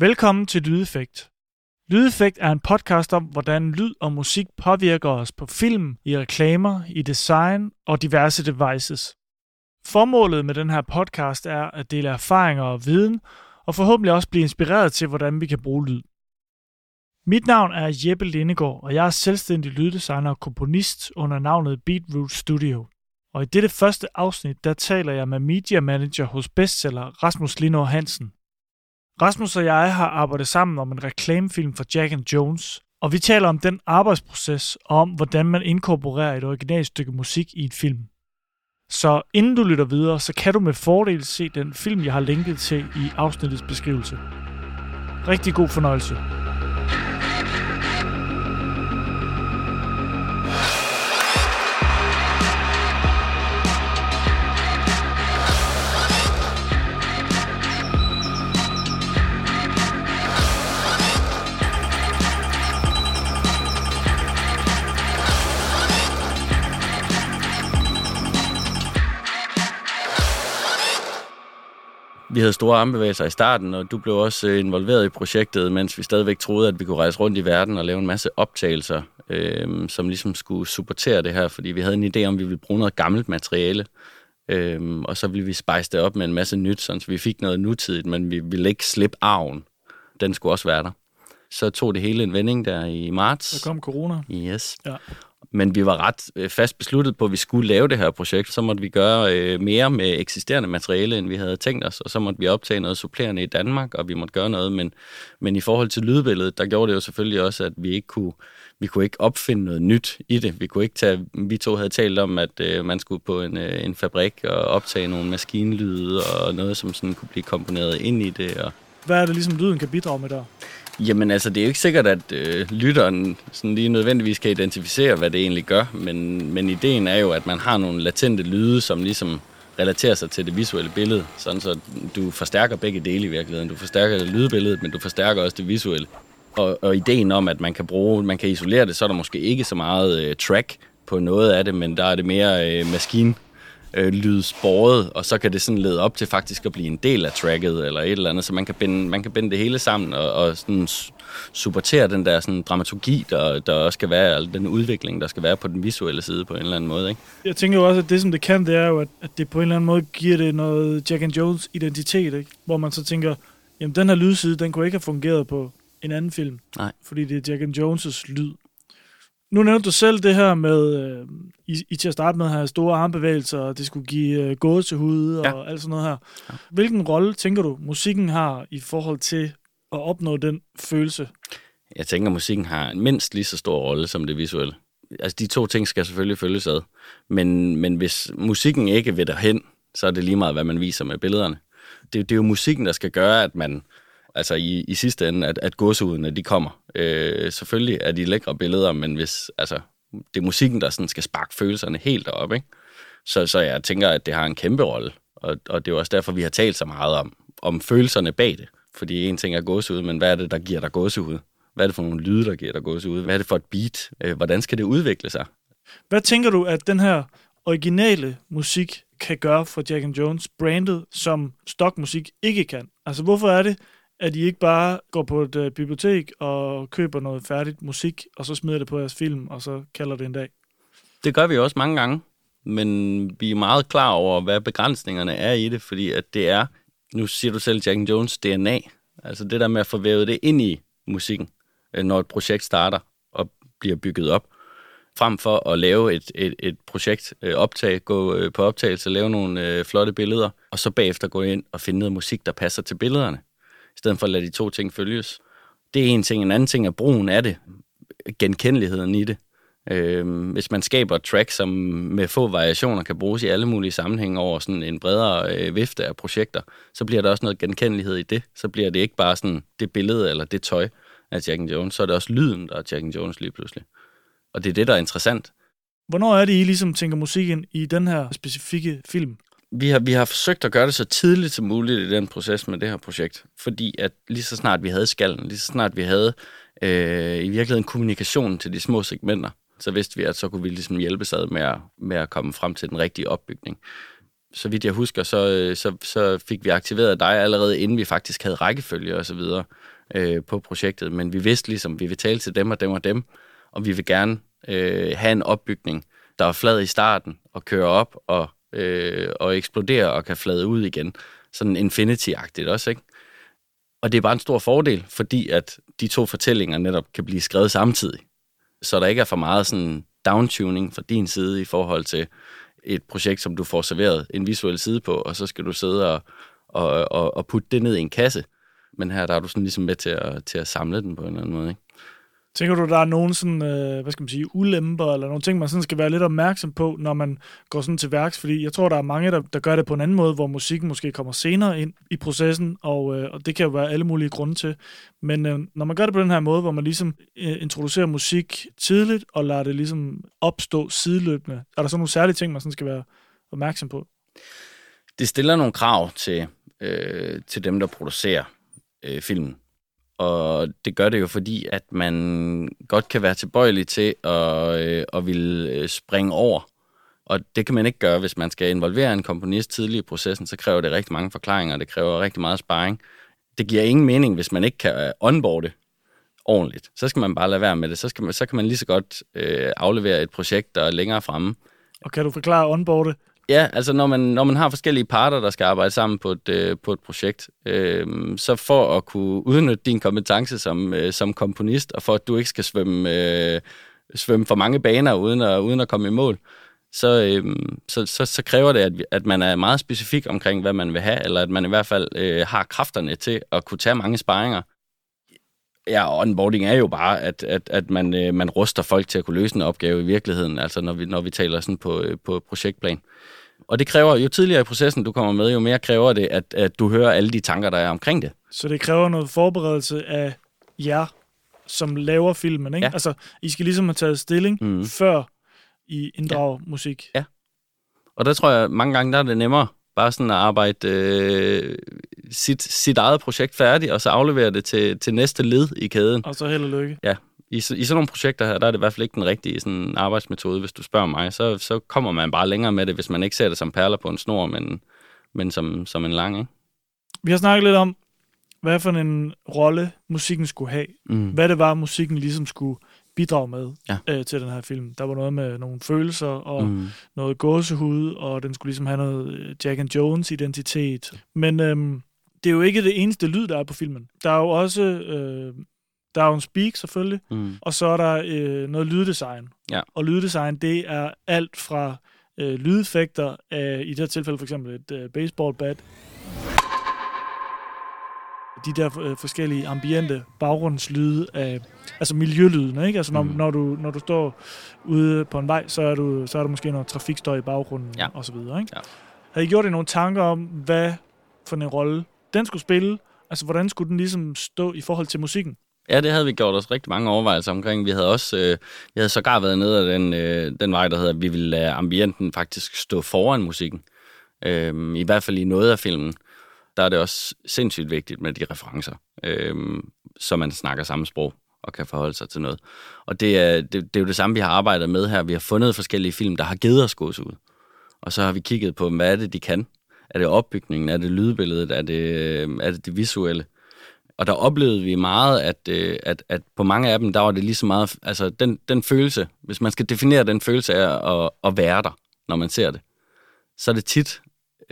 Velkommen til Lydeffekt. Lydeffekt er en podcast om, hvordan lyd og musik påvirker os på film, i reklamer, i design og diverse devices. Formålet med den her podcast er at dele erfaringer og viden, og forhåbentlig også blive inspireret til, hvordan vi kan bruge lyd. Mit navn er Jeppe Lindegård, og jeg er selvstændig lyddesigner og komponist under navnet Beatroot Studio. Og i dette første afsnit, der taler jeg med media manager hos bestseller Rasmus Lindor Hansen. Rasmus og jeg har arbejdet sammen om en reklamefilm for Jack and Jones, og vi taler om den arbejdsproces og om, hvordan man inkorporerer et originalt stykke musik i en film. Så inden du lytter videre, så kan du med fordel se den film, jeg har linket til i afsnittets beskrivelse. Rigtig god fornøjelse. Vi havde store armbevægelser i starten, og du blev også øh, involveret i projektet, mens vi stadigvæk troede, at vi kunne rejse rundt i verden og lave en masse optagelser, øh, som ligesom skulle supportere det her, fordi vi havde en idé om, at vi ville bruge noget gammelt materiale, øh, og så ville vi spice det op med en masse nyt, så vi fik noget nutidigt, men vi ville ikke slippe arven. Den skulle også være der. Så tog det hele en vending der i marts. Så kom corona. Yes. Ja. Men vi var ret øh, fast besluttet på, at vi skulle lave det her projekt. Så måtte vi gøre øh, mere med eksisterende materiale, end vi havde tænkt os. Og så måtte vi optage noget supplerende i Danmark, og vi måtte gøre noget. Men, men i forhold til lydbilledet, der gjorde det jo selvfølgelig også, at vi ikke kunne, vi kunne ikke opfinde noget nyt i det. Vi kunne ikke tage, vi to havde talt om, at øh, man skulle på en, øh, en fabrik og optage nogle maskinlyde og noget, som sådan kunne blive komponeret ind i det. Og... Hvad er det ligesom lyden kan bidrage med der? Jamen altså, det er jo ikke sikkert, at øh, lytteren sådan lige nødvendigvis kan identificere, hvad det egentlig gør, men, men ideen er jo, at man har nogle latente lyde, som ligesom relaterer sig til det visuelle billede, sådan så du forstærker begge dele i virkeligheden. Du forstærker lydbilledet, men du forstærker også det visuelle. Og, og ideen om, at man kan bruge, man kan isolere det, så er der måske ikke så meget øh, track på noget af det, men der er det mere øh, maskine øh, lydsbordet, og så kan det sådan lede op til faktisk at blive en del af tracket eller et eller andet, så man kan binde, man kan binde det hele sammen og, og sådan supportere den der sådan dramaturgi, der, der også skal være, eller den udvikling, der skal være på den visuelle side på en eller anden måde. Ikke? Jeg tænker jo også, at det som det kan, det er jo, at, at det på en eller anden måde giver det noget Jack and Jones identitet, ikke? hvor man så tænker, jamen den her lydside, den kunne ikke have fungeret på en anden film, Nej. fordi det er Jack and Jones' lyd. Nu nævnte du selv det her med, øh, I, I til at starte med have store armbevægelser, og det skulle give øh, gåsehud og Ja. alt sådan noget her. Ja. Hvilken rolle tænker du, musikken har i forhold til at opnå den følelse? Jeg tænker, at musikken har en mindst lige så stor rolle som det visuelle. Altså, de to ting skal selvfølgelig følges ad. Men, men hvis musikken ikke vil derhen, så er det lige meget, hvad man viser med billederne. Det, det er jo musikken, der skal gøre, at man, altså i, i sidste ende, at, at godsudene, de kommer. Øh, selvfølgelig er de lækre billeder, men hvis, altså, det er musikken, der sådan skal sparke følelserne helt op, ikke? Så, så jeg tænker, at det har en kæmpe rolle. Og, og det er også derfor, vi har talt så meget om, om følelserne bag det. Fordi en ting er gåsehud, men hvad er det, der giver dig gåsehud? Hvad er det for nogle lyde, der giver dig gåsehud? Hvad er det for et beat? Øh, hvordan skal det udvikle sig? Hvad tænker du, at den her originale musik kan gøre for Jack and Jones brandet, som stokmusik ikke kan? Altså, hvorfor er det, at I ikke bare går på et øh, bibliotek og køber noget færdigt musik, og så smider det på jeres film, og så kalder det en dag? Det gør vi også mange gange, men vi er meget klar over, hvad begrænsningerne er i det, fordi at det er, nu siger du selv Jack Jones DNA, altså det der med at få vævet det ind i musikken, øh, når et projekt starter og bliver bygget op, frem for at lave et, et, et projekt, øh, optag, gå øh, på optagelse, lave nogle øh, flotte billeder, og så bagefter gå ind og finde noget musik, der passer til billederne, i stedet for at lade de to ting følges. Det er en ting. En anden ting er brugen af det, genkendeligheden i det. Øh, hvis man skaber et track, som med få variationer kan bruges i alle mulige sammenhænge over sådan en bredere øh, vifte af projekter, så bliver der også noget genkendelighed i det. Så bliver det ikke bare sådan det billede eller det tøj af Jack and Jones, så er det også lyden, der er Jack and Jones lige pludselig. Og det er det, der er interessant. Hvornår er det, I ligesom tænker musikken i den her specifikke film? Vi har, vi har forsøgt at gøre det så tidligt som muligt i den proces med det her projekt, fordi at lige så snart vi havde skallen, lige så snart vi havde øh, i virkeligheden kommunikationen til de små segmenter, så vidste vi, at så kunne vi ligesom hjælpe ad med at, med at komme frem til den rigtige opbygning. så vidt jeg husker, så, øh, så, så fik vi aktiveret dig allerede inden vi faktisk havde rækkefølge og så videre øh, på projektet. Men vi vidste ligesom, vi vil tale til dem og dem og dem, og vi vil gerne øh, have en opbygning, der er flad i starten og kører op og, øh, og eksploderer og kan flade ud igen. Sådan infinity-agtigt også, ikke? Og det er bare en stor fordel, fordi at de to fortællinger netop kan blive skrevet samtidig. Så der ikke er for meget sådan downtuning fra din side i forhold til et projekt, som du får serveret en visuel side på, og så skal du sidde og, og, og, og putte det ned i en kasse. Men her der er du sådan ligesom med til at, til at samle den på en eller anden måde. Ikke? Tænker du, der er nogle sådan, øh, hvad skal man sige, ulemper, eller nogle ting, man sådan skal være lidt opmærksom på, når man går sådan til værks? Fordi jeg tror, der er mange, der, der gør det på en anden måde, hvor musikken måske kommer senere ind i processen, og, øh, og det kan jo være alle mulige grunde til. Men øh, når man gør det på den her måde, hvor man ligesom øh, introducerer musik tidligt, og lader det ligesom opstå sideløbende, er der så nogle særlige ting, man sådan skal være opmærksom på? Det stiller nogle krav til, øh, til dem, der producerer øh, filmen. Og det gør det jo fordi, at man godt kan være tilbøjelig til at, øh, at ville øh, springe over. Og det kan man ikke gøre, hvis man skal involvere en komponist tidlig i processen, så kræver det rigtig mange forklaringer, det kræver rigtig meget sparring. Det giver ingen mening, hvis man ikke kan øh, onboarde ordentligt. Så skal man bare lade være med det. Så, skal man, så kan man lige så godt øh, aflevere et projekt, der er længere fremme. Og kan du forklare onboarde? Ja, altså når man, når man har forskellige parter, der skal arbejde sammen på et, øh, på et projekt, øh, så for at kunne udnytte din kompetence som, øh, som komponist, og for at du ikke skal svømme, øh, svømme for mange baner uden at, uden at komme i mål, så, øh, så, så, så kræver det, at, at man er meget specifik omkring, hvad man vil have, eller at man i hvert fald øh, har kræfterne til at kunne tage mange sparringer. Ja, onboarding er jo bare, at, at, at man, øh, man ruster folk til at kunne løse en opgave i virkeligheden, altså når vi, når vi taler sådan på, øh, på projektplan. Og det kræver, jo tidligere i processen du kommer med, jo mere kræver det, at, at du hører alle de tanker, der er omkring det. Så det kræver noget forberedelse af jer, som laver filmen, ikke? Ja. Altså, I skal ligesom have taget stilling, mm. før I inddrager ja. musik. Ja. Og der tror jeg, mange gange der er det nemmere bare sådan at arbejde øh, sit, sit eget projekt færdigt, og så aflevere det til, til næste led i kæden. Og så held og lykke. Ja, i, i sådan nogle projekter her, der er det i hvert fald ikke den rigtige sådan, arbejdsmetode, hvis du spørger mig. Så, så kommer man bare længere med det, hvis man ikke ser det som perler på en snor, men, men som, som en lang. Ikke? Vi har snakket lidt om, hvad for en rolle musikken skulle have. Mm. Hvad det var, musikken ligesom skulle bidrage med ja. øh, til den her film. Der var noget med nogle følelser og mm. noget gåsehud, og den skulle ligesom have noget øh, Jack and Jones identitet. Men øhm, det er jo ikke det eneste lyd, der er på filmen. Der er jo også øh, der er jo en speak selvfølgelig, mm. og så er der øh, noget lyddesign. Ja. Og lyddesign, det er alt fra øh, lydeffekter af, i det her tilfælde for eksempel et øh, baseball bat, de der øh, forskellige ambiente baggrundslyde af, altså miljølydene, ikke? Altså når, mm. når, du, når du står ude på en vej, så er, du, så er der måske noget trafikstøj i baggrunden ja. og så videre, ikke? Ja. Har I gjort jer nogle tanker om, hvad for en rolle den skulle spille? Altså hvordan skulle den ligesom stå i forhold til musikken? Ja, det havde vi gjort os rigtig mange overvejelser omkring. Vi havde også, øh, jeg havde sågar været nede af den, øh, den vej, der hedder, at vi ville lade ambienten faktisk stå foran musikken. Øh, I hvert fald i noget af filmen. Der er det også sindssygt vigtigt med de referencer, øh, så man snakker samme sprog og kan forholde sig til noget. Og det er, det, det er jo det samme, vi har arbejdet med her. Vi har fundet forskellige film, der har givet os ud. Og så har vi kigget på, hvad er det, de kan? Er det opbygningen? Er det lydbilledet? Er det, er det det visuelle? Og der oplevede vi meget, at, øh, at, at på mange af dem, der var det lige så meget, altså den, den følelse, hvis man skal definere den følelse af at, at være der, når man ser det, så er det tit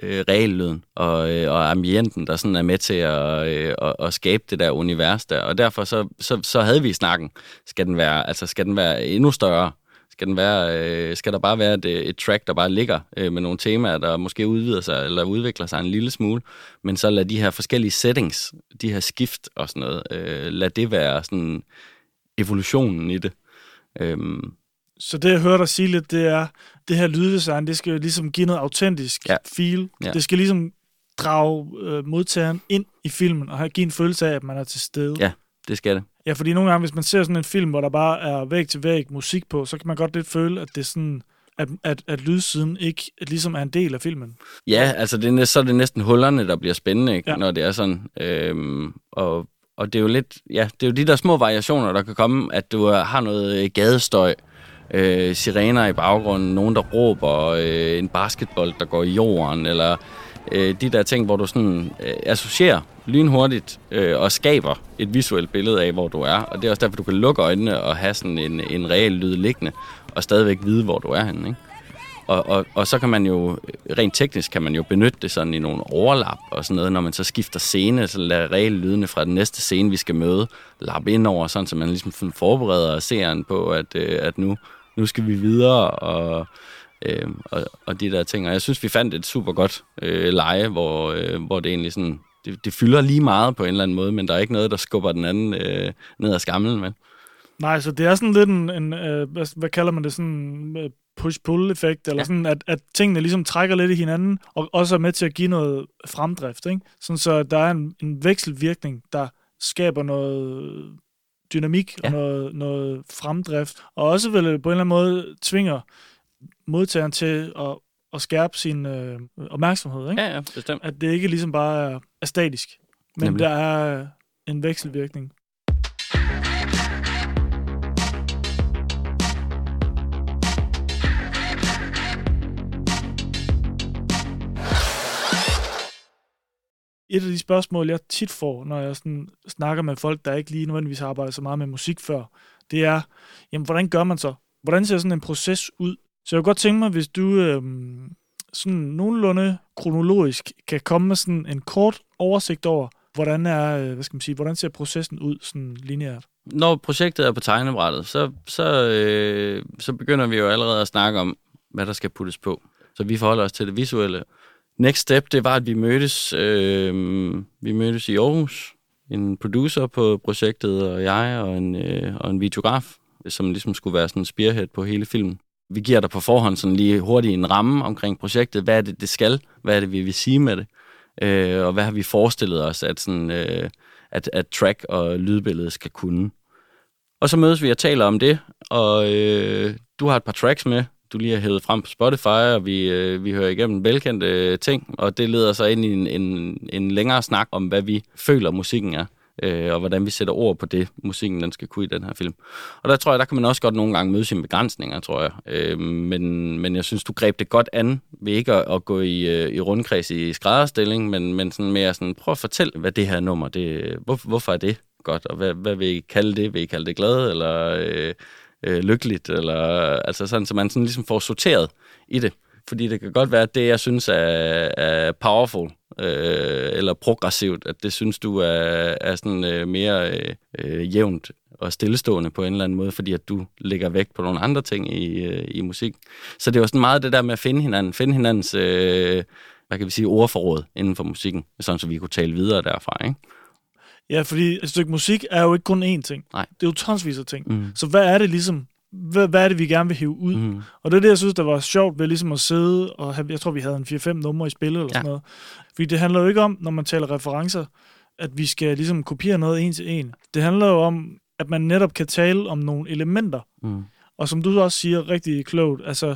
øh, regellyden og, øh, og ambienten, der sådan er med til at, øh, at, at skabe det der univers der. Og derfor så, så, så havde vi snakken, skal den være, altså skal den være endnu større? Skal, den være, øh, skal der bare være et, et track, der bare ligger øh, med nogle temaer, der måske udvider sig eller udvikler sig en lille smule, men så lad de her forskellige settings, de her skift og sådan noget, øh, lad det være sådan evolutionen i det. Øhm. Så det, jeg hører dig sige lidt, det er, det her lyddesign, det skal jo ligesom give noget autentisk ja. feel. Ja. Det skal ligesom drage øh, modtageren ind i filmen og give en følelse af, at man er til stede. Ja, det skal det. Ja, fordi nogle gange, hvis man ser sådan en film, hvor der bare er væg til væg musik på, så kan man godt lidt føle, at det er sådan, at, at, at lydsiden ikke at ligesom er en del af filmen. Ja, altså det er, så er det næsten hullerne, der bliver spændende, ikke? Ja. når det er sådan. Øhm, og, og det er jo lidt, ja, det er jo de der små variationer, der kan komme, at du har noget gadestøj, øh, sirener i baggrunden, nogen der råber, øh, en basketball, der går i jorden, eller øh, de der ting, hvor du sådan øh, associerer lynhurtigt øh, og skaber et visuelt billede af, hvor du er. Og det er også derfor, du kan lukke øjnene og have sådan en, en reel lyd liggende, og stadigvæk vide, hvor du er henne. Ikke? Og, og, og så kan man jo, rent teknisk kan man jo benytte det sådan i nogle overlap og sådan noget, når man så skifter scene, så lader reelle lydene fra den næste scene, vi skal møde, lappe ind over, sådan så man ligesom forbereder seeren på, at, øh, at nu, nu skal vi videre, og, øh, og, og de der ting. Og jeg synes, vi fandt et super godt øh, leje, hvor, øh, hvor det egentlig sådan, det, det fylder lige meget på en eller anden måde, men der er ikke noget, der skubber den anden øh, ned ad skamlen med. Nej, så det er sådan lidt en, en øh, hvad, hvad kalder man det, sådan øh, push-pull-effekt, eller ja. sådan, at, at tingene ligesom trækker lidt i hinanden, og også er med til at give noget fremdrift, ikke? Sådan så der er en, en vekselvirkning, der skaber noget dynamik ja. og noget, noget fremdrift, og også vel på en eller anden måde tvinger modtageren til at, at skærpe sin øh, opmærksomhed, ikke? Ja, ja, bestemt. At det ikke ligesom bare er, er statisk, men Nemlig. der er en vekselvirkning. et af de spørgsmål, jeg tit får, når jeg sådan snakker med folk, der ikke lige nødvendigvis har arbejdet så meget med musik før, det er, jamen, hvordan gør man så? Hvordan ser sådan en proces ud? Så jeg kunne godt tænke mig, hvis du øh, sådan nogenlunde kronologisk kan komme med sådan en kort oversigt over, hvordan er, øh, hvad skal man sige, hvordan ser processen ud sådan lineært? Når projektet er på tegnebrættet, så, så, øh, så begynder vi jo allerede at snakke om, hvad der skal puttes på. Så vi forholder os til det visuelle, Next step, det var, at vi mødtes, øh, vi mødtes i Aarhus. En producer på projektet, og jeg, og en, øh, og en videograf, som ligesom skulle være sådan en spearhead på hele filmen. Vi giver dig på forhånd sådan lige hurtigt en ramme omkring projektet. Hvad er det, det skal? Hvad er det, vi vil sige med det? Øh, og hvad har vi forestillet os, at, sådan, øh, at, at track og lydbilledet skal kunne? Og så mødes vi og taler om det, og øh, du har et par tracks med, du lige har hævet frem på Spotify, og vi, øh, vi hører igennem velkendte øh, ting, og det leder så ind i en, en, en længere snak om, hvad vi føler, musikken er, øh, og hvordan vi sætter ord på det, musikken den skal kunne i den her film. Og der tror jeg, der kan man også godt nogle gange møde sine begrænsninger, tror jeg. Øh, men, men jeg synes, du greb det godt an ved ikke at, at gå i, øh, i rundkreds i skrædderstilling, men, men sådan mere sådan, prøv at fortælle, hvad det her nummer, det, hvor, hvorfor er det godt, og hvad, hvad vil I kalde det? Vil I kalde det glad, eller... Øh, øh, lykkeligt, eller altså sådan, så man sådan ligesom får sorteret i det. Fordi det kan godt være, at det, jeg synes er, er powerful, øh, eller progressivt, at det synes du er, er sådan øh, mere øh, øh, jævnt og stillestående på en eller anden måde, fordi at du lægger vægt på nogle andre ting i, øh, i musik. Så det var sådan meget det der med at finde hinanden, finde hinandens, øh, hvad kan vi sige, ordforråd inden for musikken, sådan så vi kunne tale videre derfra, ikke? Ja, fordi et stykke musik er jo ikke kun én ting. Nej. Det er jo tonsvis af ting. Mm. Så hvad er det ligesom, hvad, hvad er det, vi gerne vil hive ud? Mm. Og det er det, jeg synes, der var sjovt ved ligesom at sidde og have, jeg tror, vi havde en 4-5 numre i spillet eller ja. sådan noget. Fordi det handler jo ikke om, når man taler referencer, at vi skal ligesom kopiere noget en til en. Det handler jo om, at man netop kan tale om nogle elementer. Mm. Og som du også siger rigtig klogt, altså,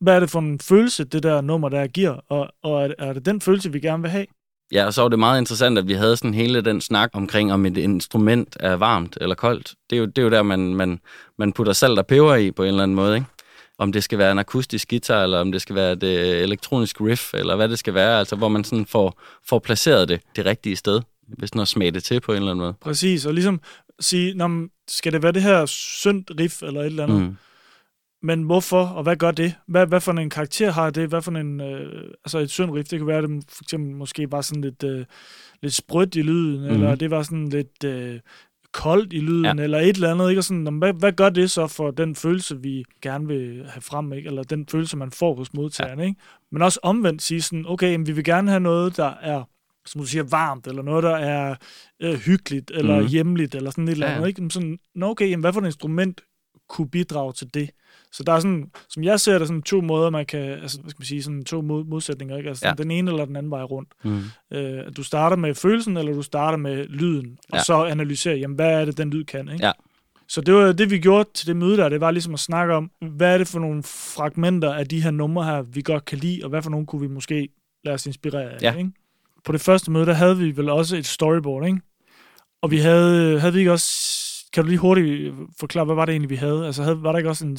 hvad er det for en følelse, det der nummer, der giver? Og, og er, er det den følelse, vi gerne vil have? Ja, og så var det meget interessant, at vi havde sådan hele den snak omkring, om et instrument er varmt eller koldt. Det er jo, det er jo der, man, man, man putter salt og peber i på en eller anden måde, ikke? Om det skal være en akustisk guitar, eller om det skal være et øh, elektronisk riff, eller hvad det skal være, altså hvor man sådan får, får placeret det det rigtige sted, hvis noget smage det til på en eller anden måde. Præcis, og ligesom sige, skal det være det her syndt riff, eller et eller andet? Mm men hvorfor, og hvad gør det? Hvad, hvad for en karakter har det? Hvad for en, øh, altså et synd riff, det kan være, at det for eksempel måske var sådan lidt, øh, lidt sprødt i lyden, mm. eller det var sådan lidt øh, koldt i lyden, ja. eller et eller andet, ikke? Og sådan, hvad, hvad gør det så for den følelse, vi gerne vil have frem, ikke? Eller den følelse, man får hos modtageren, ja. ikke? Men også omvendt sige sådan, okay, jamen, vi vil gerne have noget, der er som du siger, varmt, eller noget, der er øh, hyggeligt, eller mm. hjemligt, eller sådan et eller andet. Ja. Ikke? Sådan, okay, jamen, hvad for et instrument kunne bidrage til det? Så der er sådan, som jeg ser det, sådan to måder, man kan, altså, hvad skal man sige, sådan to mod, modsætninger, ikke? Altså ja. den ene eller den anden vej rundt. Mm. Øh, du starter med følelsen, eller du starter med lyden, og ja. så analyserer, jamen, hvad er det, den lyd kan, ikke? Ja. Så det var det, vi gjorde til det møde der, det var ligesom at snakke om, hvad er det for nogle fragmenter af de her numre her, vi godt kan lide, og hvad for nogle kunne vi måske lade os inspirere af, ja. ikke? På det første møde, der havde vi vel også et storyboard, ikke? Og vi havde, havde vi ikke også, kan du lige hurtigt forklare, hvad var det egentlig, vi havde? Altså, havde, var der ikke også en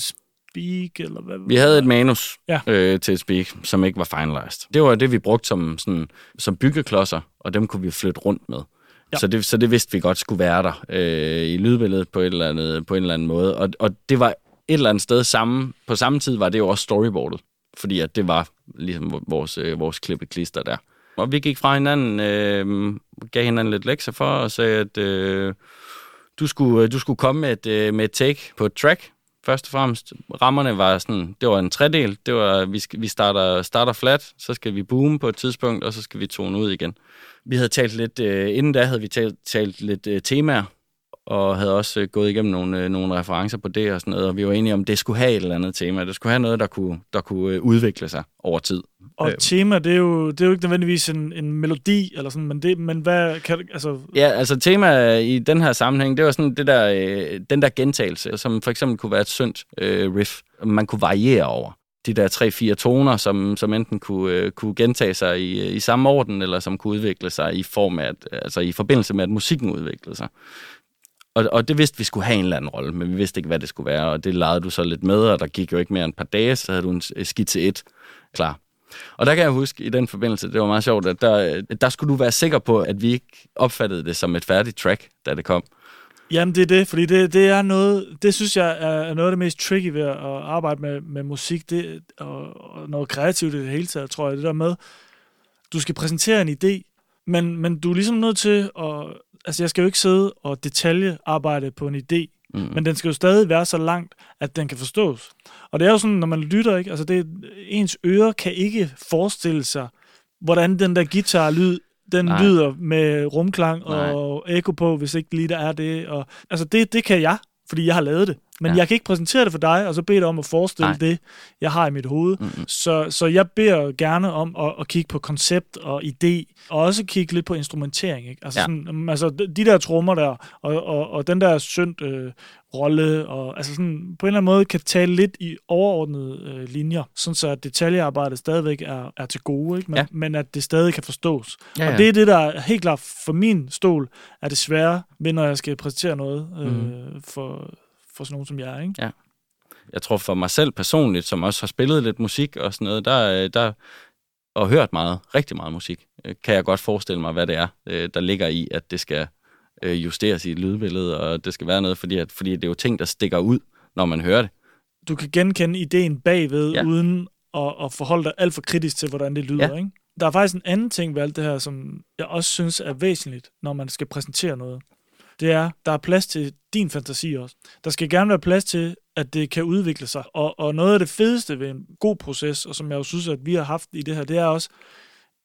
speak, eller hvad? Vi havde et manus Ja. øh, til et speak, som ikke var finalized. Det var det, vi brugte som, sådan, som byggeklodser, og dem kunne vi flytte rundt med. Ja. Så, det, så det vidste vi godt skulle være der øh, i lydbilledet på, et eller andet, på en eller anden måde. Og, og det var et eller andet sted samme, på samme tid var det jo også storyboardet, fordi at det var ligesom vores, øh, vores klippeklister der. Og vi gik fra hinanden, øh, gav hinanden lidt lektier for og sagde, at øh, du, skulle, du skulle komme med et, øh, med et take på et track, først og fremmest. Rammerne var sådan, det var en tredel. Det var, vi, vi starter, starter flat, så skal vi boome på et tidspunkt, og så skal vi tone ud igen. Vi havde talt lidt, øh, inden da havde vi talt, talt lidt øh, temaer, og havde også øh, gået igennem nogle, øh, nogle referencer på det og sådan noget, og vi var enige om, at det skulle have et eller andet tema. Det skulle have noget, der kunne, der kunne øh, udvikle sig over tid. Og Øh. tema, det er, jo, det er jo ikke nødvendigvis en, en melodi, eller sådan, men, det, men hvad kan altså, Ja, altså tema i den her sammenhæng, det var sådan det der, øh, den der gentagelse, som for eksempel kunne være et syndt øh, riff, man kunne variere over. De der tre-fire toner, som, som enten kunne, øh, kunne gentage sig i, i samme orden, eller som kunne udvikle sig i form af, at, altså i forbindelse med, at musikken udviklede sig. Og, og det vidste vi skulle have en eller anden rolle, men vi vidste ikke, hvad det skulle være, og det legede du så lidt med, og der gik jo ikke mere end et par dage, så havde du en skitse 1 klar. Og der kan jeg huske i den forbindelse, det var meget sjovt, at der, øh, der skulle du være sikker på, at vi ikke opfattede det som et færdigt track, da det kom. Jamen, det er det, fordi det, det er noget, det synes jeg er noget af det mest tricky ved at arbejde med, med musik, det, og, og noget kreativt i det hele taget, tror jeg, det der med, du skal præsentere en idé, men, men du er ligesom nødt til at, altså jeg skal jo ikke sidde og detaljearbejde på en idé, Mm. men den skal jo stadig være så langt, at den kan forstås. Og det er jo sådan, når man lytter, ikke? Altså det, ens øre kan ikke forestille sig, hvordan den der guitar-lyd, den Nej. Nej. lyder med rumklang Nej. og ekko på, hvis ikke lige der er det. Og, altså det, det kan jeg, fordi jeg har lavet det. Men Ja. jeg kan ikke præsentere det for dig, og så bede dig om at forestille Nej. Det, jeg har i mit hoved. Mm-mm. Så, så jeg beder gerne om at, at kigge på koncept og idé, og også kigge lidt på instrumentering. Ikke? Altså, Ja. sådan, um, altså de de der trommer der, og, og, og den der synd øh, rolle, og altså sådan, på en eller anden måde kan tale lidt i overordnede øh, linjer, sådan så at detaljearbejdet stadigvæk er, er til gode, ikke? Men, Ja. ja. men at det stadig kan forstås. Ja, Og ja. det er det, der er helt klart for min stol, er det svære ved, når jeg skal præsentere noget øh, Mhm. for, for sådan nogen som jeg, ikke? jeg tror for mig selv personligt, som også har spillet lidt musik og sådan noget, der, øh, der og hørt meget, rigtig meget musik, øh, kan jeg godt forestille mig, hvad det er, øh, der ligger i, at det skal øh, justeres i et lydbillede, og det skal være noget, fordi, at, fordi det er jo ting, der stikker ud, når man hører det. du kan genkende ideen bagved, Ja. uden at, at forholde dig alt for kritisk til, hvordan det lyder. Ja. Ikke? Der er faktisk en anden ting ved alt det her, som jeg også synes er væsentligt, når man skal præsentere noget. Det er, der er plads til din fantasi også. Der skal gerne være plads til, at det kan udvikle sig. Og, og noget af det fedeste ved en god proces, og som jeg jo synes, at vi har haft i det her, det er også,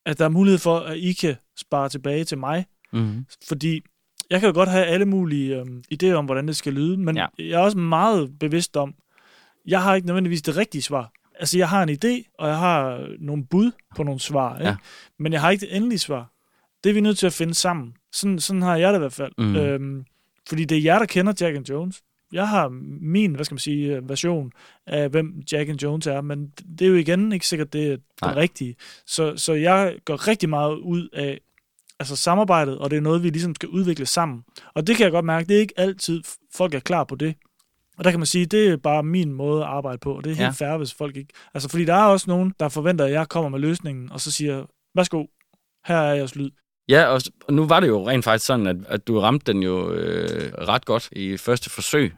at der er mulighed for, at I kan spare tilbage til mig. Mm-hmm. Fordi jeg kan jo godt have alle mulige øhm, idéer om, hvordan det skal lyde, men Ja. jeg er også meget bevidst om, jeg har ikke nødvendigvis det rigtige svar. Altså, jeg har en idé, og jeg har nogle bud på nogle svar, ikke? Ja. men jeg har ikke det endelige svar. Det er vi nødt til at finde sammen. Sådan, sådan har jeg det i hvert fald. Mhm. Øhm, fordi det er jer, der kender Jack and Jones. Jeg har min, hvad skal man sige, øh, version af, hvem Jack and Jones er, men det er jo igen ikke sikkert det er det rigtige. Så, så jeg går rigtig meget ud af altså samarbejdet, og det er noget, vi ligesom skal udvikle sammen. Og det kan jeg godt mærke, det er ikke altid, folk er klar på det. Og der kan man sige, det er bare min måde at arbejde på, og det er helt Ja. fair, hvis folk ikke... Altså, fordi der er også nogen, der forventer, at jeg kommer med løsningen, og så siger, værsgo, her er jeres lyd. Ja, og nu var det jo rent faktisk sådan, at, at du ramte den jo øh, ret godt i første forsøg.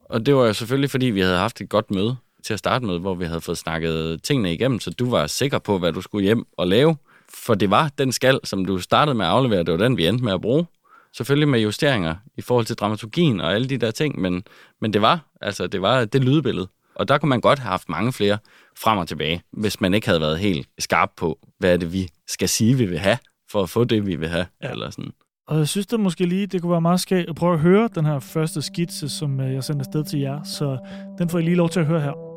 Og det var jo selvfølgelig, fordi vi havde haft et godt møde til at starte med, hvor vi havde fået snakket tingene igennem, så du var sikker på, hvad du skulle hjem og lave. For det var den skal, som du startede med at aflevere, det var den, vi endte med at bruge. Selvfølgelig med justeringer i forhold til dramaturgien og alle de der ting, men, men det var altså det var det lydbillede. Og der kunne man godt have haft mange flere frem og tilbage, hvis man ikke havde været helt skarp på, hvad er det, vi skal sige, vi vil have, for at få det, vi vil have. Ja. Eller sådan. Og jeg synes det måske lige, det kunne være meget skægt at prøve at høre den her første skitse, som øh, jeg sendte afsted til jer. Så den får I lige lov til at høre her.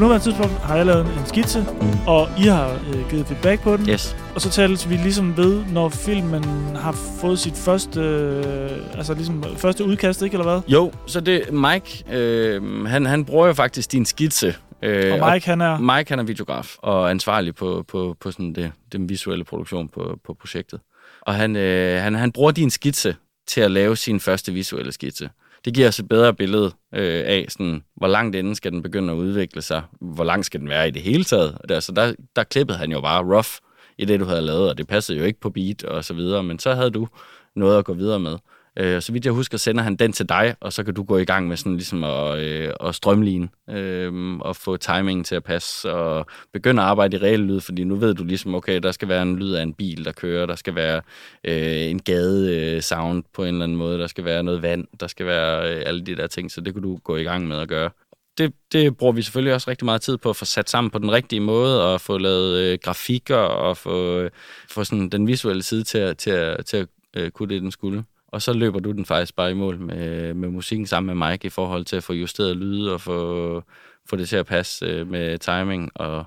På nuværende tidspunkt har jeg lavet en skitse, Mm. og I har øh, givet feedback på den. Yes. Og så tales vi ligesom ved, når filmen har fået sit første, øh, altså ligesom første udkast, ikke, eller hvad? Jo, så det Mike, øh, han, han bruger jo faktisk din skitse. Øh, Og Mike, han er... Mike han er videograf og ansvarlig på, på, på sådan det, den visuelle produktion på, på projektet. Og han, øh, han, han bruger din skitse til at lave sin første visuelle skitse. Det giver os et bedre billede øh, af, sådan, hvor langt inden skal den begynde at udvikle sig, hvor langt skal den være i det hele taget. Der, så altså, der, der klippede han jo bare rough i det, du havde lavet, og det passede jo ikke på beat og så videre, men så havde du noget at gå videre med. Øh, så vidt jeg husker, sender han den til dig, og så kan du gå i gang med sådan ligesom at, øh, at strømline øh, og få timingen til at passe og begynde at arbejde i reelle lyd, fordi nu ved du ligesom, okay, der skal være en lyd af en bil, der kører, der skal være øh, en gade-sound øh, på en eller anden måde, der skal være noget vand, der skal være øh, alle de der ting, så det kan du gå i gang med at gøre. Det, det bruger vi selvfølgelig også rigtig meget tid på at få sat sammen på den rigtige måde, og få lavet øh, grafikker, og få, øh, få sådan den visuelle side til, at- til, at- til at øh, kunne det, den skulle. Og så løber du den faktisk bare i mål med, med musikken sammen med Mike i forhold til at få justeret lyde og få, få det til at passe øh, med timing. Og,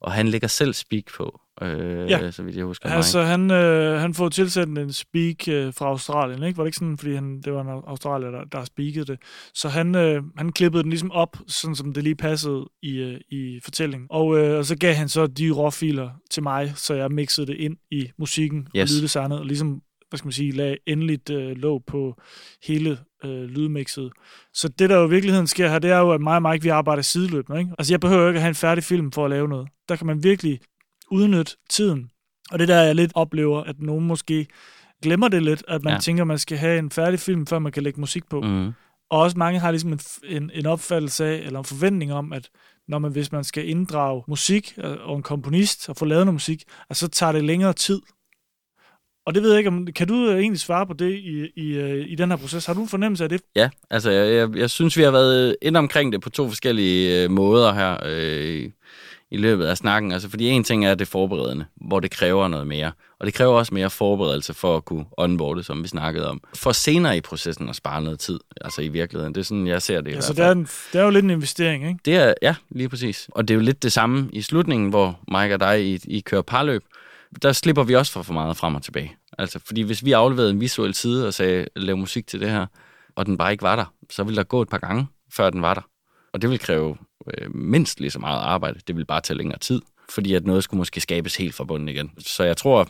og han lægger selv speak på, øh, Ja. så vidt jeg husker Mike. Altså, han, øh, han får tilsendt en speak øh, fra Australien, ikke? Var det ikke sådan, fordi han, det var en australier, der, der speakede det. Så han, øh, han klippede den ligesom op, sådan som det lige passede i, øh, i fortællingen. Og, øh, og så gav han så de råfiler til mig, så jeg mixede det ind i musikken Yes. og lyddesignet, og ligesom, hvad skal man sige, lagde endeligt øh, låg på hele øh, lydmixet. Så det, der jo i virkeligheden sker her, det er jo, at mig og Mike, vi arbejder sideløbende, ikke? Altså, jeg behøver jo ikke at have en færdig film for at lave noget. Der kan man virkelig udnytte tiden. Og det der, jeg lidt oplever, at nogen måske glemmer det lidt, at man Ja. tænker, at man skal have en færdig film, før man kan lægge musik på. Mm. Og også mange har ligesom en, en, en opfattelse af, eller en forventning om, at når man, hvis man skal inddrage musik øh, og en komponist og få lavet noget musik, at så tager det længere tid. Og det ved jeg ikke, om kan du øh, egentlig svare på det i, i, øh, i den her proces? Har du en fornemmelse af det? Ja, altså jeg, jeg, jeg synes, vi har været ind omkring det på to forskellige øh, måder her øh, i løbet af snakken. Altså, fordi en ting er det forberedende, hvor det kræver noget mere. Og det kræver også mere forberedelse for at kunne onboarde, som vi snakkede om. For senere i processen at spare noget tid, altså i virkeligheden. Det er sådan, jeg ser det i Ja, hvert fald. det er, en, det er jo lidt en investering, ikke? Det er, ja, lige præcis. Og det er jo lidt det samme i slutningen, hvor Mike og dig, I, I kører parløb. Der slipper vi også for for meget frem og tilbage. Altså, fordi hvis vi afleverede en visuel side og sagde, lav musik til det her, og den bare ikke var der, så ville der gå et par gange, før den var der. Og det vil kræve øh, mindst lige så meget arbejde. Det vil bare tage længere tid, fordi at noget skulle måske skabes helt fra bunden igen. Så jeg tror,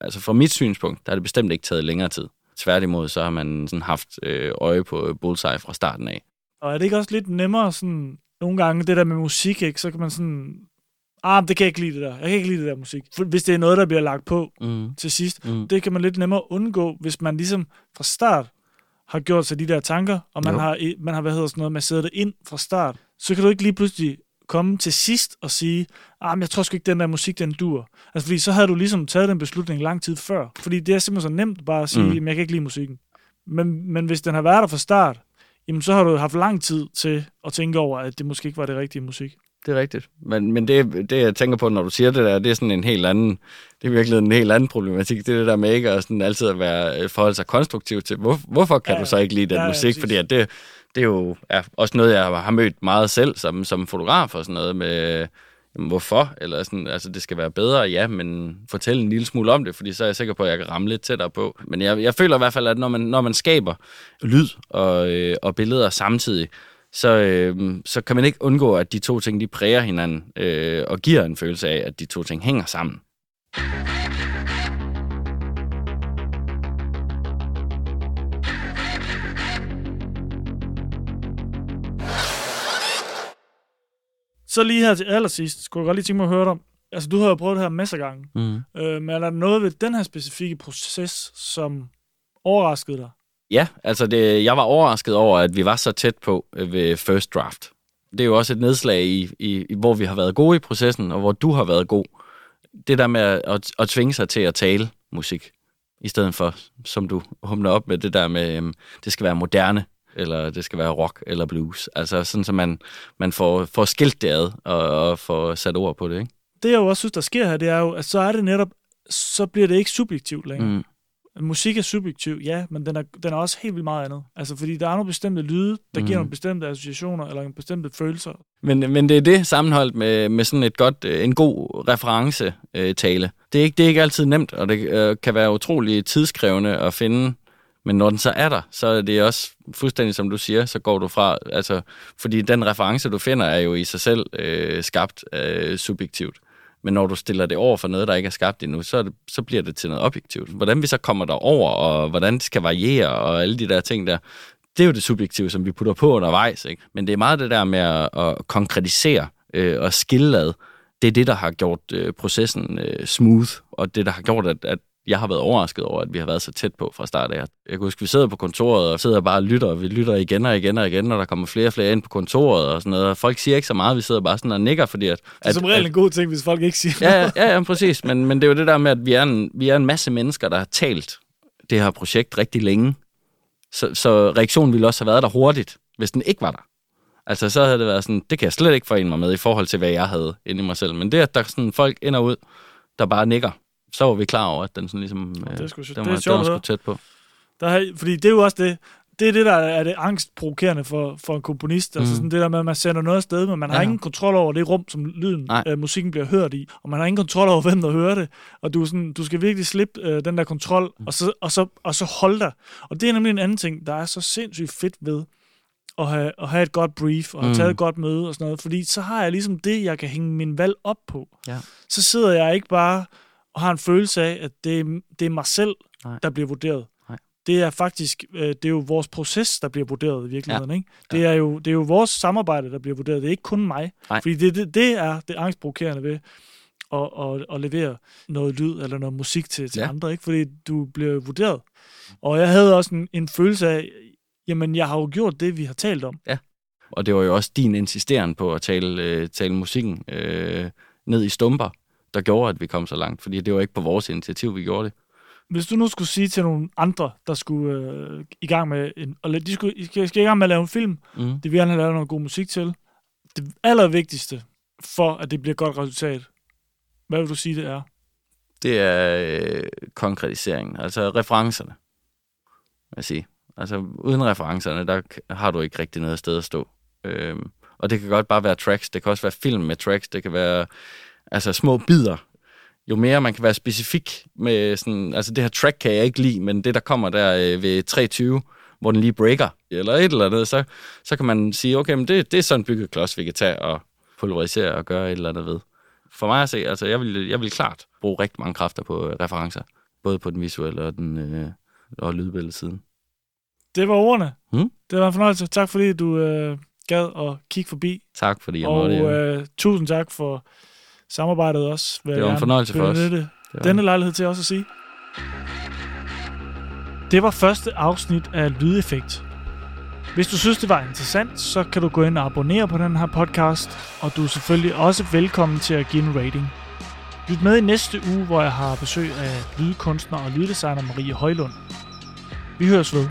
altså fra mit synspunkt, der er det bestemt ikke taget længere tid. Tværtimod, så har man sådan haft øh, øje på bullseye fra starten af. Og er det ikke også lidt nemmere sådan, nogle gange, det der med musik, ikke? så kan man sådan, ah, det kan jeg ikke lide det der. Jeg kan ikke lide det der musik. For hvis det er noget, der bliver lagt på Mm. til sidst, Mm. det kan man lidt nemmere undgå, hvis man ligesom fra start har gjort sig de der tanker, og man Jo. har, man har, hvad hedder sådan noget, man sætter det ind fra start, så kan du ikke lige pludselig komme til sidst og sige, ah, men jeg tror sgu ikke, den der musik, den dur. Altså, fordi så havde du ligesom taget den beslutning lang tid før. Fordi det er simpelthen så nemt bare at sige, mm. jeg kan ikke lide musikken. Men, men hvis den har været der fra start, jamen så har du haft lang tid til at tænke over, at det måske ikke var det rigtige musik. Det er rigtigt. Men, men det, det, jeg tænker på, når du siger det der, det er sådan en helt anden, det er virkelig en helt anden problematik. Det er det der med ikke at sådan altid at være, forholde sig konstruktivt til, hvor, hvorfor kan Ja, ja, du så ikke lide den ja, ja, musik? præcis. Fordi at det, det er jo ja, også noget, jeg har mødt meget selv som, som fotograf og sådan noget med, jamen, hvorfor? Eller sådan, altså det skal være bedre, ja, men fortæl en lille smule om det, fordi så er jeg sikker på, at jeg kan ramme lidt tættere på. Men jeg, jeg føler i hvert fald, at når man, når man skaber lyd og, øh, og billeder samtidig, så, øh, så kan man ikke undgå, at de to ting, de præger hinanden, øh, og giver en følelse af, at de to ting hænger sammen. Så lige her til allersidst, skulle jeg godt lige tænke mig at høre dig. Altså, du har jo prøvet det her masser af gange. Mm. Øh, men er der noget ved den her specifikke proces, som overraskede dig? Ja, altså det, jeg var overrasket over, at vi var så tæt på øh, ved first draft. Det er jo også et nedslag i, i, i, hvor vi har været gode i processen, og hvor du har været god. Det der med at, at, at tvinge sig til at tale musik, i stedet for, som du humler op med, det der med, øhm, det skal være moderne, eller det skal være rock eller blues. Altså sådan, så man, man får, får skilt det ad, og, og får sat ord på det, ikke? Det, jeg jo også synes, der sker her, det er jo, at så er det netop, så bliver det ikke subjektivt længere. Mm. Musik er subjektiv, ja, men den er, den er også helt vildt meget andet. Altså, fordi der er nogle bestemte lyde, der mm. giver nogle bestemte associationer, eller nogle bestemte følelser. Men, men det er det sammenholdt med, med sådan et godt, øh, en god referencetale. Det er ikke, det er ikke altid nemt, og det øh, kan være utrolig tidskrævende at finde men når den så er der, så er det også fuldstændig som du siger, så går du fra, altså, fordi den reference, du finder, er jo i sig selv øh, skabt øh, subjektivt. Men når du stiller det over for noget, der ikke er skabt endnu, så, det, så bliver det til noget objektivt. Hvordan vi så kommer der over, og hvordan det skal variere, og alle de der ting der, det er jo det subjektive, som vi putter på undervejs. Ikke? Men det er meget det der med at, at konkretisere øh, og skille ad. Det er det, der har gjort øh, processen øh, smooth, og det, der har gjort, at, at jeg har været overrasket over, at vi har været så tæt på fra start af. Jeg kan huske, vi sidder på kontoret og sidder bare og lytter, og vi lytter igen og igen og igen, når der kommer flere og flere ind på kontoret og sådan noget. Folk siger ikke så meget, vi sidder bare sådan og nikker, fordi at... Det er som regel en god ting, hvis folk ikke siger ja, ja, ja, præcis. Men, men det er jo det der med, at vi er, en, vi er en masse mennesker, der har talt det her projekt rigtig længe. Så, så reaktionen ville også have været der hurtigt, hvis den ikke var der. Altså, så havde det været sådan, det kan jeg slet ikke forene mig med i forhold til, hvad jeg havde inde i mig selv. Men det, at der sådan folk ind og ud, der bare nikker, så var vi klar over, at den sådan ligesom... det er sgu, den det er var, sjovt den var tæt på. Der er, fordi det er jo også det, det er det, der er det angstprovokerende for, for en komponist. Mm. Altså sådan det der med, at man sender noget afsted, men man ja. har ingen kontrol over det rum, som lyden, øh, musikken bliver hørt i. Og man har ingen kontrol over, hvem der hører det. Og du, sådan, du skal virkelig slippe øh, den der kontrol, mm. og, så, og, så, og så holde dig. Og det er nemlig en anden ting, der er så sindssygt fedt ved at have, at have et godt brief, og have mm. taget et godt møde og sådan noget. Fordi så har jeg ligesom det, jeg kan hænge min valg op på. Ja. Så sidder jeg ikke bare og har en følelse af, at det, det er mig selv, Nej. der bliver vurderet. Nej. Det er faktisk, øh, det er jo vores proces, der bliver vurderet i virkeligheden. Ja. Ikke? Det, ja. er jo, det er jo vores samarbejde, der bliver vurderet. Det er ikke kun mig. Nej. Fordi det, det, det er det angstprovokerende ved at, at, at levere noget lyd eller noget musik til, til ja. andre. Ikke? Fordi du bliver vurderet. Og jeg havde også en, en følelse af, jamen jeg har jo gjort det, vi har talt om. Ja. Og det var jo også din insisteren på at tale, øh, tale musikken øh, ned i stumper der gjorde, at vi kom så langt. Fordi det var ikke på vores initiativ, vi gjorde det. Hvis du nu skulle sige til nogle andre, der skulle øh, i gang med en, og de skulle, de skal, skal i gang med at lave en film, mm. de vil gerne have lavet noget god musik til. Det allervigtigste for, at det bliver et godt resultat, hvad vil du sige, det er? Det er øh, konkretiseringen, altså referencerne, vil jeg sige. Altså uden referencerne, der har du ikke rigtig noget sted at stå. Øhm, og det kan godt bare være tracks, det kan også være film med tracks, det kan være altså små bidder, jo mere man kan være specifik med sådan, altså det her track kan jeg ikke lide, men det der kommer der øh, ved 320, hvor den lige breaker, eller et eller andet, så, så kan man sige, okay, men det, det er sådan en byggeklods, vi kan tage og pulverisere og gøre et eller andet ved. For mig at se, altså jeg vil, jeg vil klart bruge rigtig mange kræfter på øh, referencer, både på den visuelle og den øh, og lydbilledsiden. Det var ordene. Hmm? Det var en fornøjelse. Tak fordi du øh, gad at kigge forbi. Tak fordi jeg og, måtte. Og øh, tusind tak for samarbejdet også. Det var en fornøjelse for os. Det var... Denne lejlighed til også at sige. Det var første afsnit af Lydeffekt. Hvis du synes, det var interessant, så kan du gå ind og abonnere på den her podcast, og du er selvfølgelig også velkommen til at give en rating. Lyt med i næste uge, hvor jeg har besøg af lydkunstner og lyddesigner Marie Højlund. Vi høres ved.